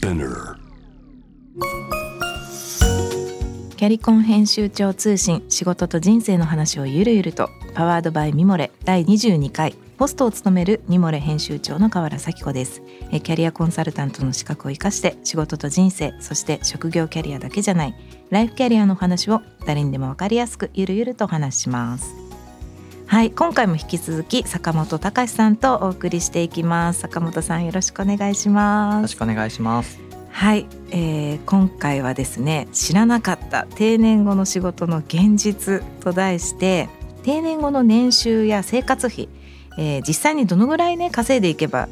Spinner. キャリコン編集長通信仕事と人生の話をゆるゆるとパワードバイミモレ第22回ホストを務めるミモレ編集長の河原咲子です。えキャリアコンサルタントの資格を生かして仕事と人生そして職業キャリアだけじゃないライフキャリアの話を誰にでも分かりやすくゆるゆると話します。はい今回も引き続き坂本隆さんとお送りしていきます。坂本さんよろしくお願いします。よろしくお願いします。はい、えー、今回はですね知らなかった定年後の仕事の現実と題して定年後の年収や生活費、えー、実際にどのぐらいね稼いでいけば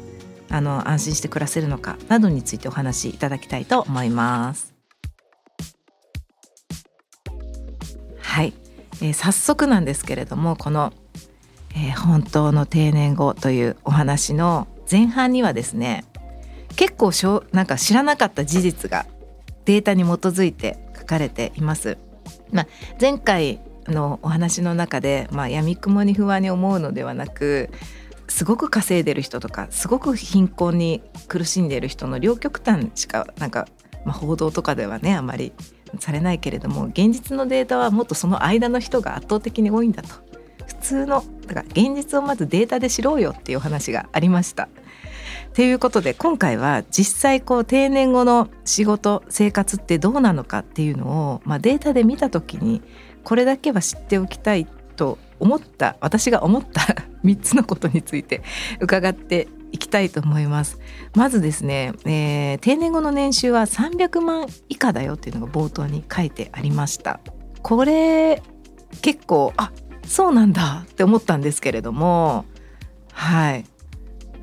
あの安心して暮らせるのかなどについてお話しいただきたいと思います。はい、えー、早速なんですけれどもこの、えー、本当の定年後というお話の前半にはですね結構しょなんか知らなかった事実がデータに基づいて書かれています。まあ、前回のお話の中で、まあ、闇雲に不安に思うのではなくすごく稼いでる人とかすごく貧困に苦しんでいる人の両極端しかなんか、まあ、報道とかではねあまりされないけれども現実のデータはもっとその間の人が圧倒的に多いんだと普通のだから現実をまずデータで知ろうよっていう話がありました。ということで今回は実際こう定年後の仕事生活ってどうなのかっていうのを、まあ、データで見た時にこれだけは知っておきたいと思った私が思った 3つのことについて伺っていきたいと思います。まずですね、えー、定年後の年収は300万以下だよっていうのが冒頭に書いてありました。これ結構あそうなんだって思ったんですけれどもはい。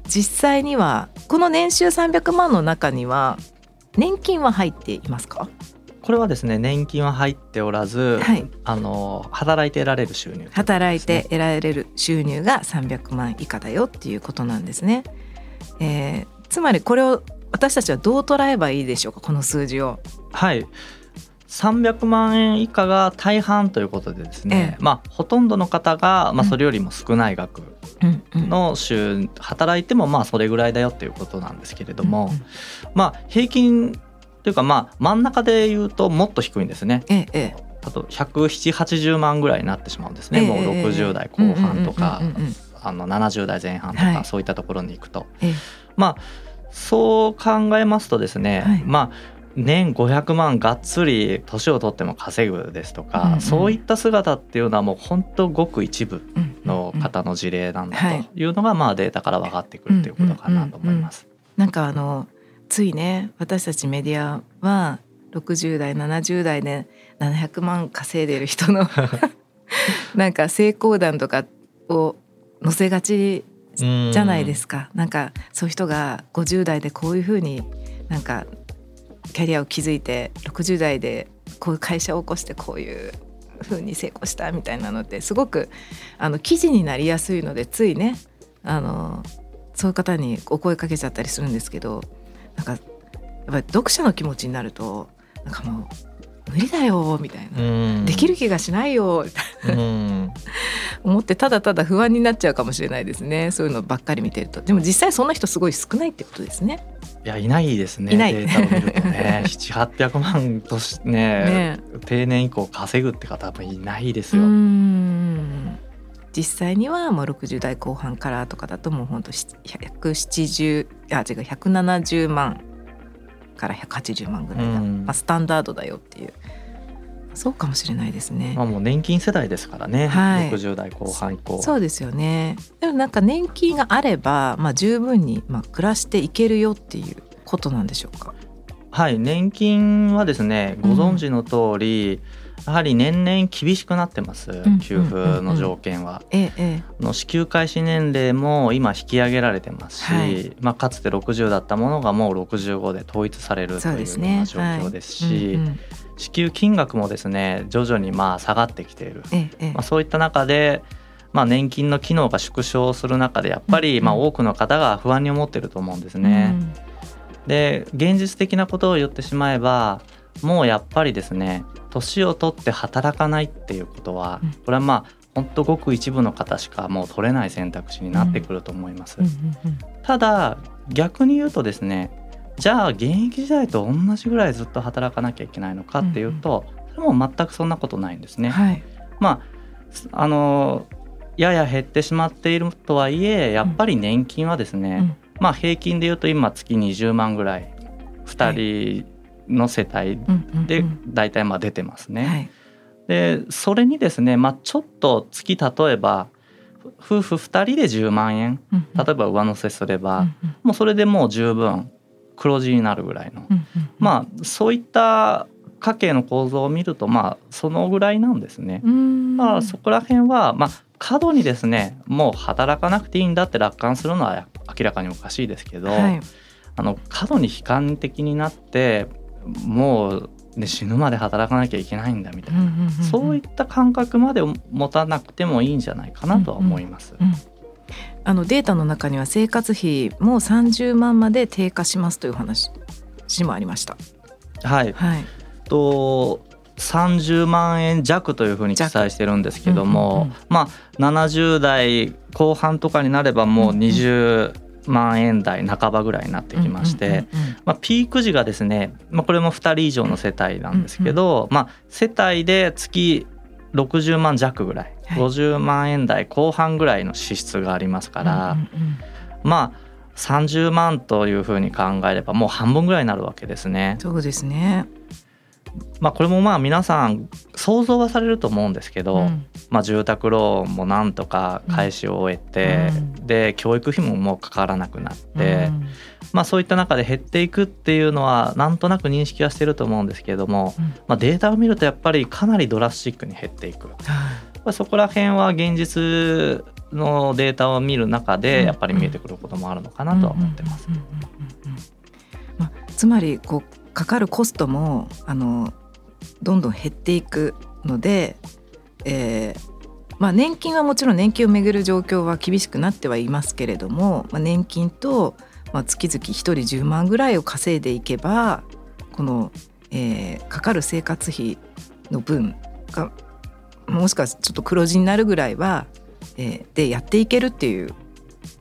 実際にはこの年収300万の中には年金は入っていますか？これはですね年金は入っておらず、はい、あの働いて得られる収入、ね、働いて得られる収入が300万以下だよっていうことなんですね。えー、つまりこれを私たちはどう捉えばいいでしょうかこの数字を。はい300万円以下が大半ということでですね、ええ、まあほとんどの方が、まあ、それよりも少ない額の週、働いてもまあそれぐらいだよっていうことなんですけれども、まあ平均というかまあ真ん中で言うともっと低いんですね。ええ、あと17080万ぐらいになってしまうんですね、もう60代後半とかあの70代前半とか、はい、そういったところに行くと。まあそう考えますとですね、はい、まあ年500万がっつり年を取っても稼ぐですとか、うんうん、そういった姿っていうのはもう本当ごく一部の方の事例なんだというのがまあデータから分かってくるということかなと思います。なんかあのついね私たちメディアは60代70代で700万稼いでる人の なんか成功談とかを載せがちじゃないですか。なんかそういう人が50代でこういうふうになんかキャリアを築いて60代でこういう会社を起こしてこういう風に成功したみたいなのってすごくあの記事になりやすいのでついねあのそういう方にお声かけちゃったりするんですけどなんかやっぱり読者の気持ちになるとなんかもう無理だよみたいな。できる気がしないよみたいな思ってただただ不安になっちゃうかもしれないですね。そういうのばっかり見てると。でも実際そんな人すごい少ないってことですね。いやいないですね。いない。データを見るとね。700800万としねね。定年以降稼ぐって方もいないですよ。実際にはもう60代後半からとかだともうほんと170あ違う170万から180万ぐらいが、まあ、スタンダードだよっていう。そうかもしれないですね。まあもう年金世代ですからね、はい、60代後半以降そうですよね。でもなんか年金があれば、まあ、十分にまあ暮らしていけるよっていうことなんでしょうか？はい。年金はですねご存知の通り、うんやはり年々厳しくなってます、給付の条件は。ええ、の支給開始年齢も今引き上げられてますし、はい、まあ、かつて60だったものがもう65で統一されるというような状況ですし。支給金額もですね徐々にまあ下がってきている、ええ、まあ、そういった中で、まあ、年金の機能が縮小する中でやっぱりまあ多くの方が不安に思ってると思うんですね。うん、で現実的なことを言ってしまえばもうやっぱりですね年を取って働かないっていうことはこれはまあ本当ごく一部の方しかもう取れない選択肢になってくると思います。ただ逆に言うとですねじゃあ現役時代と同じぐらいずっと働かなきゃいけないのかっていうと、それも全くそんなことないんですね。はい、まああのやや減ってしまっているとはいえやっぱり年金はですね、うん、まあ平均でいうと今月20万ぐらい2人の世帯で大体まあ出てますね。はい、でそれにですね、まあ、ちょっと月例えば夫婦2人で10万円。例えば上乗せすれば、もうそれでもう十分黒字になるぐらいの、まあそういった家計の構造を見るとまあそのぐらいなんですね。まあそこら辺はまあ過度にですねもう働かなくていいんだって楽観するのは明らかにおかしいですけど、はい、あの過度に悲観的になってもう、ね、死ぬまで働かなきゃいけないんだみたいな、そういった感覚まで持たなくてもいいんじゃないかなとは思います。うんうんうんあのデータの中には生活費も30万まで低下しますという話もありました。はい、はい、と30万円弱というふうに記載してるんですけども、うんうんうん、まあ70代後半とかになればもう20万円台半ばぐらいになってきまして、まあ、ピーク時がですね、まあ、これも2人以上の世帯なんですけど、うんうん、まあ、世帯で月60万弱ぐらい、はい、50万円台後半ぐらいの支出がありますから、まあ30万というふうに考えればもう半分ぐらいになるわけですね。そうですねまあ、これもまあ皆さん想像はされると思うんですけど、うん、まあ、住宅ローンもなんとか返しを終えて、うん、で教育費ももうかからなくなって、うん、まあ、そういった中で減っていくっていうのはなんとなく認識はしてると思うんですけれども、まあ、データを見るとやっぱりかなりドラスチックに減っていく。そこら辺は現実のデータを見る中でやっぱり見えてくることもあるのかなとは思ってます。つまりこうかかるコストもあのどんどん減っていくので、えーまあ、年金はもちろん年金をめぐる状況は厳しくなってはいますけれども、まあ、年金と、まあ、月々1人10万ぐらいを稼いでいけばこの、えー、かかる生活費の分がもしかしたらちょっと黒字になるぐらいは、えー、でやっていけるっていう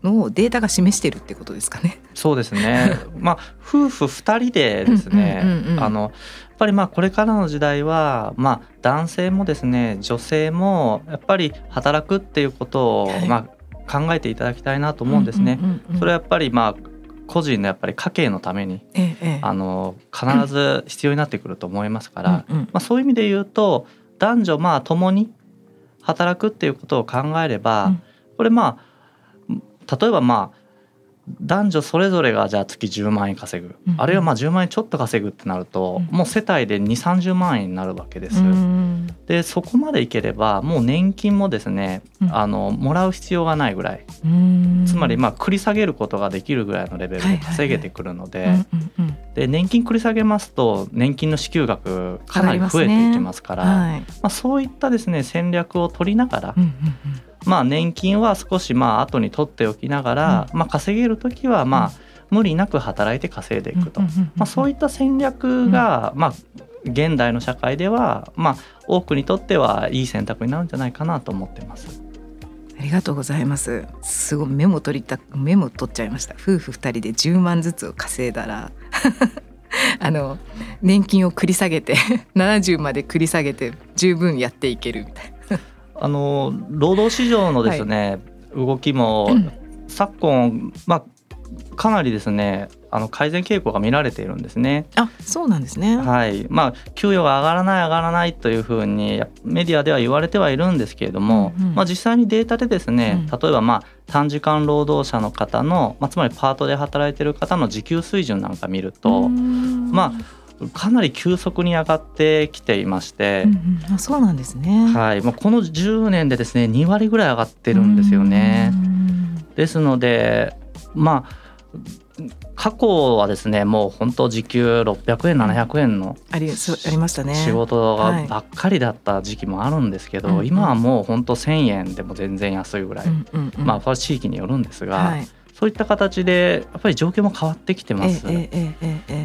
のをデータが示してるってことですかね。そうですね。まあ夫婦2人でですね、あのやっぱりまあこれからの時代はまあ男性もですね女性もやっぱり働くっていうことをまあ考えていただきたいなと思うんですね。それはやっぱりまあ個人のやっぱり家計のために、ええ、あの必ず必要になってくると思いますから、まあ、そういう意味で言うと男女まあ共に働くっていうことを考えれば、これまあ例えばまあ男女それぞれがじゃあ月10万円稼ぐ、うん、あるいはまあ10万円ちょっと稼ぐってなると、うん、もう世帯で2 3 0万円になるわけです。うん、でそこまでいければもう年金もですね、あのもらう必要がないぐらい、つまりまあ繰り下げることができるぐらいのレベルで稼げてくるのでで年金繰り下げますと年金の支給額かなり増えていきますから、ねはい、まあ、そういったですね戦略を取りながら、うんうんうんまあ、年金は少しまあ後に取っておきながら、まあ、稼げる時はまあ無理なく働いて稼いでいくと、まあ、そういった戦略が、まあ、現代の社会では、まあ、多くにとってはいい選択になるんじゃないかなと思ってます。ありがとうございます。すごいメモ取りたメモ取っちゃいました。夫婦二人で10万ずつを稼いだら あの年金を繰り下げて 70まで繰り下げて十分やっていけるみたいな。あの労働市場のですね、はい、動きも、昨今、まあ、かなりですねあの改善傾向が見られているんですね。あそうなんですね、はい。まあ、給与が上がらない上がらないというふうにメディアでは言われてはいるんですけれども、うんうん、まあ、実際にデータでですね、例えばまあ短時間労働者の方の、まあ、つまりパートで働いている方の時給水準なんか見るとまあかなり急速に上がってきていまして、うんうん、そうなんですね。はい、もうこの10年でですね2割ぐらい上がってるんですよね。ですのでまあ過去はですねもう本当時給600円700円のありありましたね。仕事がばっかりだった時期もあるんですけど、はい、今はもう本当1,000円でも全然安いぐらい、うんうんうん、まあ地域によるんですが、はい、そういった形でやっぱり状況も変わってきてます。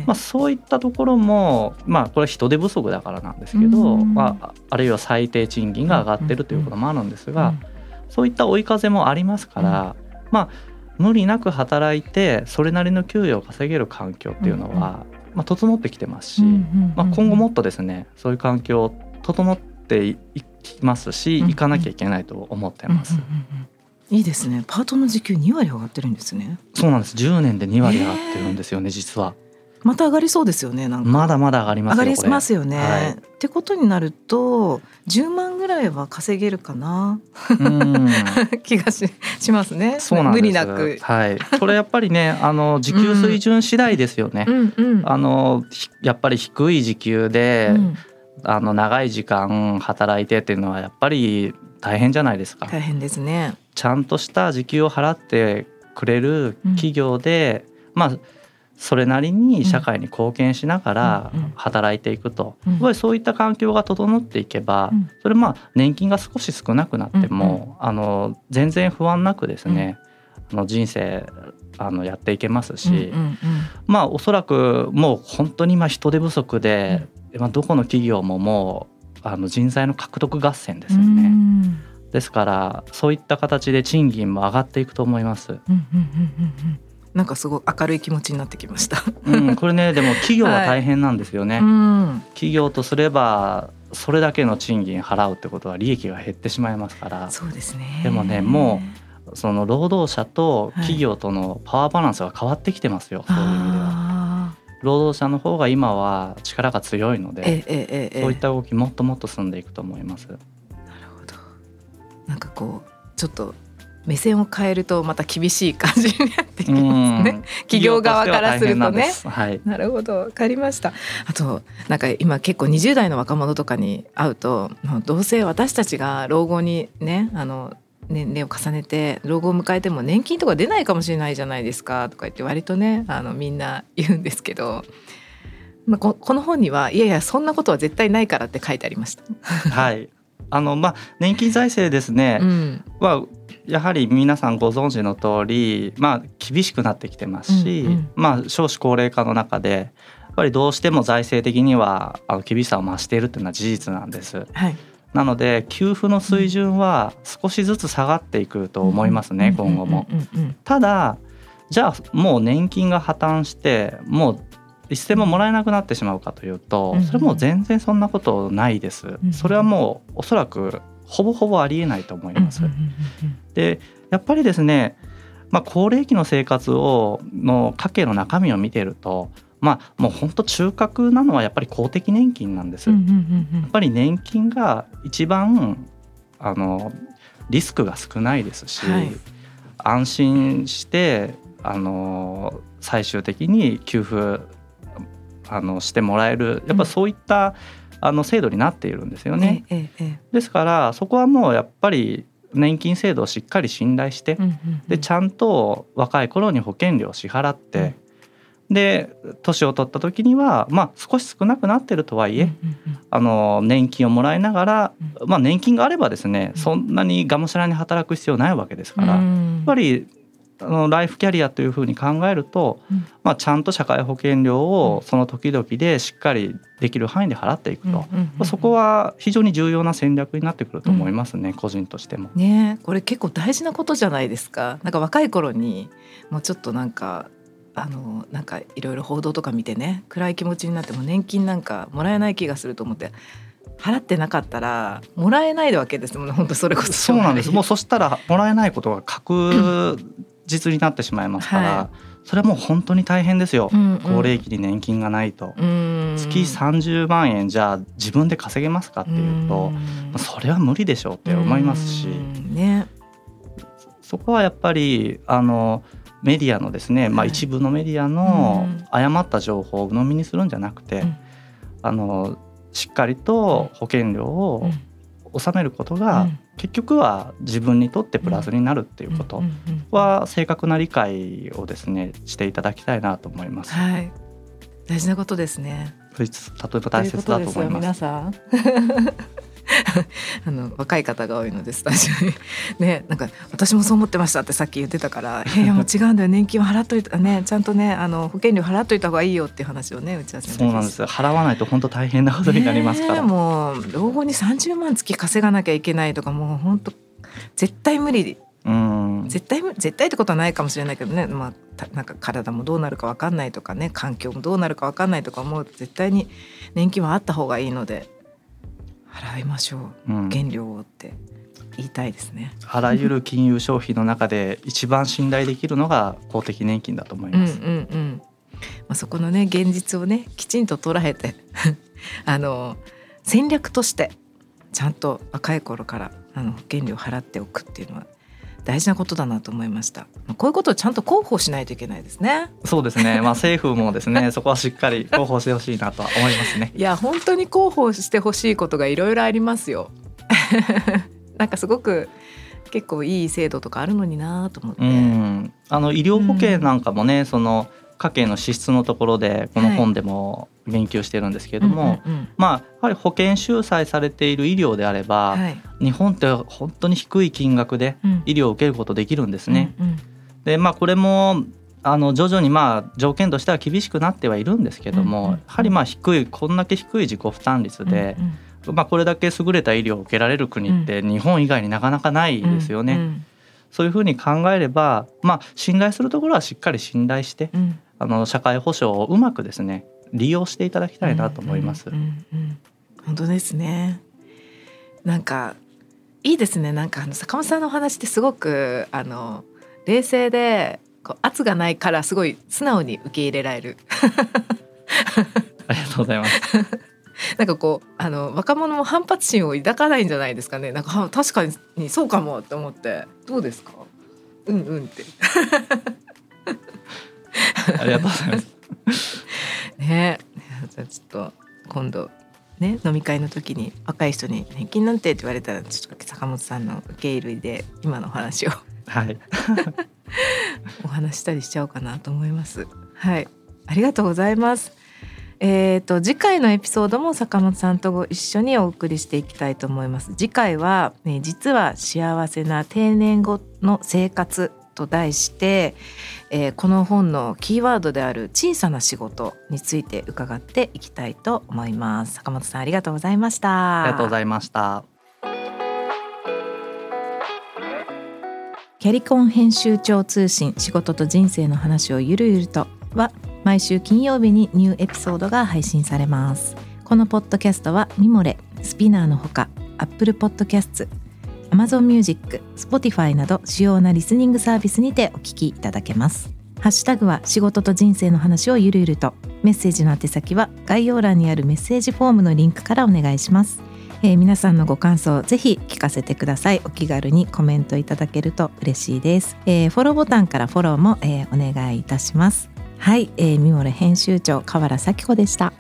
まあ、そういったところも、まあ、これは人手不足だからなんですけど、まあ、あるいは最低賃金が上がってるということもあるんですが、そういった追い風もありますから、まあ無理なく働いてそれなりの給与を稼げる環境っていうのは、うんうん、まあ、整ってきてますし、まあ、今後もっとですねそういう環境整っていきますし、うんうん、行かなきゃいけないと思ってます。うんうんうんいいですね。パートの時給2割上がってるんですね。そうなんです。10年で2割上がってるんですよね、えー、実は。また上がりそうですよねなんか。まだまだ上がります上がりますよね、はい、ってことになると10万ぐらいは稼げるかな？気がししますね。そうなん無理なく。はい。これやっぱりねあの時給水準次第ですよね、うんうん、あのやっぱり低い時給で、うん、あの長い時間働いてっていうのはやっぱり大変じゃないですか。大変ですね。ちゃんとした時給を払ってくれる企業で、うん、まあそれなりに社会に貢献しながら働いていくと、やっぱりそういった環境が整っていけば、それまあ年金が少し少なくなっても、あの全然不安なくですね、あの人生あのやっていけますし、まあおそらくもう本当に今人手不足で、まあ、どこの企業ももうあの人材の獲得合戦ですよね。ですからそういった形で賃金も上がっていくと思います。なんかすごい明るい気持ちになってきました。うん、これねでも企業は大変なんですよね。はいうん、企業とすればそれだけの賃金払うってことは利益が減ってしまいますから。そうですね。でもねもうその労働者と企業とのパワーバランスが変わってきてますよ、はい、そういう意味では。労働者の方が今は力が強いので、そういった動きもっともっと進んでいくと思います。なるほど。なんかこうちょっと目線を変えるとまた厳しい感じになってきますね。企業側からするとね。はい、なるほどわかりました。あとなんか今結構20代の若者とかに会うとどうせ私たちが老後にねあの年齢を重ねて老後を迎えても年金とか出ないかもしれないじゃないですかとか言って割とねあのみんな言うんですけど。まあ、ここの本にはいやいやそんなことは絶対ないからって書いてありました。はいあのまあ年金財政ですね、うん、はやはり皆さんご存知の通り、まあ、厳しくなってきてますし、うんうん、まあ、少子高齢化の中でやっぱりどうしても財政的にはあの厳しさを増しているというのは事実なんです。はい、なので給付の水準は少しずつ下がっていくと思いますね、今後も。ただじゃあもう年金が破綻してもう一銭ももらえなくなってしまうかというとそれも全然そんなことないです。それはもうおそらくほぼほぼありえないと思います。でやっぱりですね、まあ、高齢期の生活をの家計の中身を見てるとまあもう本当中核なのはやっぱり公的年金なんです。やっぱり年金が一番あのリスクが少ないですし、はい、安心してあの最終的に給付あのしてもらえる。やっぱそういった、うんあの制度になっているんですよね。ええですからそこはもうやっぱり年金制度をしっかり信頼して、でちゃんと若い頃に保険料を支払って、うん、で年を取った時にはまあ少し少なくなってるとはいえ、うんうんうん、あの年金をもらいながら、うん、まあ年金があればですね、そんなにがむしゃらに働く必要ないわけですから、やっぱりあのライフキャリアというふうに考えると、うん、まあ、ちゃんと社会保険料をその時々でしっかりできる範囲で払っていくと、そこは非常に重要な戦略になってくると思いますね、うん、個人としても。ねこれ結構大事なことじゃないですか。なんか若い頃にもうちょっとなんかあのなんかいろいろ報道とか見てね暗い気持ちになっても年金なんかもらえない気がすると思って払ってなかったらもらえないわけですもんね本当それこそ。そうなんです。もうそしたらもらえないことが確実になってしまいますから、はい、それはもう本当に大変ですよ、うんうん、高齢期に年金がないと。月30万円じゃあ自分で稼げますかっていうとそれは無理でしょうって思いますし、ね、そこはやっぱりあのメディアのですね、まあ、一部のメディアの誤った情報を鵜呑みにするんじゃなくて、あのしっかりと保険料を納めることが、結局は自分にとってプラスになるっていうことは正確な理解をですねしていただきたいなと思います。はい、大事なことですね。例えば大切だと思います。皆さん あの若い方が多いのでスタジオに。ねなんか私もそう思ってましたってさっき言ってたから「いやいやもう違うんだよ。年金は払っといたねちゃんとねあの保険料払っといた方がいいよ」っていう話をね打ち合わせそうなんです払わないと本当大変なことになりますから、もう老後に30万月稼がなきゃいけないとかもう本当絶対無理。うん、絶対絶対ってことはないかもしれないけどね、まあ、なんか体もどうなるか分かんないとかね環境もどうなるか分かんないとか思う。と絶対に年金はあった方がいいので払いましょう、うん、原料をって言いたいですね。あらゆる金融商品の中で一番信頼できるのが公的年金だと思います。うんうんうん。まあ、そこのね現実をねきちんと捉えて あの戦略としてちゃんと若い頃からあの保険料を払っておくっていうのは大事なことだなと思いました。こういうことをちゃんと広報しないといけないですね。そうですね。まあ政府もですね、そこはしっかり広報してほしいなとは思いますね。いや本当に広報してほしいことがいろいろありますよ。なんかすごく結構いい制度とかあるのになと思って。あの医療保険なんかもね、うん、その家計の支出のところでこの本でも言及してるんですけれども、まあやはり保険収載されている医療であれば、はい、日本って本当に低い金額で医療を受けることできるんですね。うんうん、でまあこれもあの徐々にまあ条件としては厳しくなってはいるんですけども、やはりまあ低いこんだけ低い自己負担率で、うんうんまあ、これだけ優れた医療を受けられる国って日本以外になかなかないですよね。うんうん、そういうふうに考えれば、まあ、信頼するところはしっかり信頼して、うん、あの社会保障をうまくですね利用していただきたいなと思います。うんうんうん、本当ですね。なんかいいですね。なんかあの坂本さんのお話ってすごくあの冷静でこう圧がないからすごい素直に受け入れられる。ありがとうございます。なんかこうあの若者も反発心を抱かないんじゃないですかね。なんか確かにそうかもって思って。どうですか？うんうんってありがとうございます。ね。じゃあちょっと今度ね飲み会の時に若い人に「年金なんて」って言われたらちょっと坂本さんの受け入れで今のお話を。はい。お話したりしちゃおうかなと思います。はい。ありがとうございます。えーと、次回のエピソードも坂本さんとご一緒にお送りしていきたいと思います。次回は、ね、実は幸せな定年後の生活と題して、えー、この本のキーワードである小さな仕事について伺っていきたいと思います。坂本さんありがとうございました。ありがとうございました。キャリコン編集長通信仕事と人生の話をゆるゆるとは毎週金曜日にニューエピソードが配信されます。このポッドキャストはミモレスピナーのほか Apple Podcasts Amazon Music、Spotify など主要なリスニングサービスにてお聞きいただけます。ハッシュタグは仕事と人生の話をゆるゆると。メッセージの宛先は概要欄にあるメッセージフォームのリンクからお願いします。えー、皆さんのご感想ぜひ聞かせてください。お気軽にコメントいただけると嬉しいです、えー、フォローボタンからフォローも、えー、お願いいたします。はい、えー、ミモレ編集長河原咲子でした。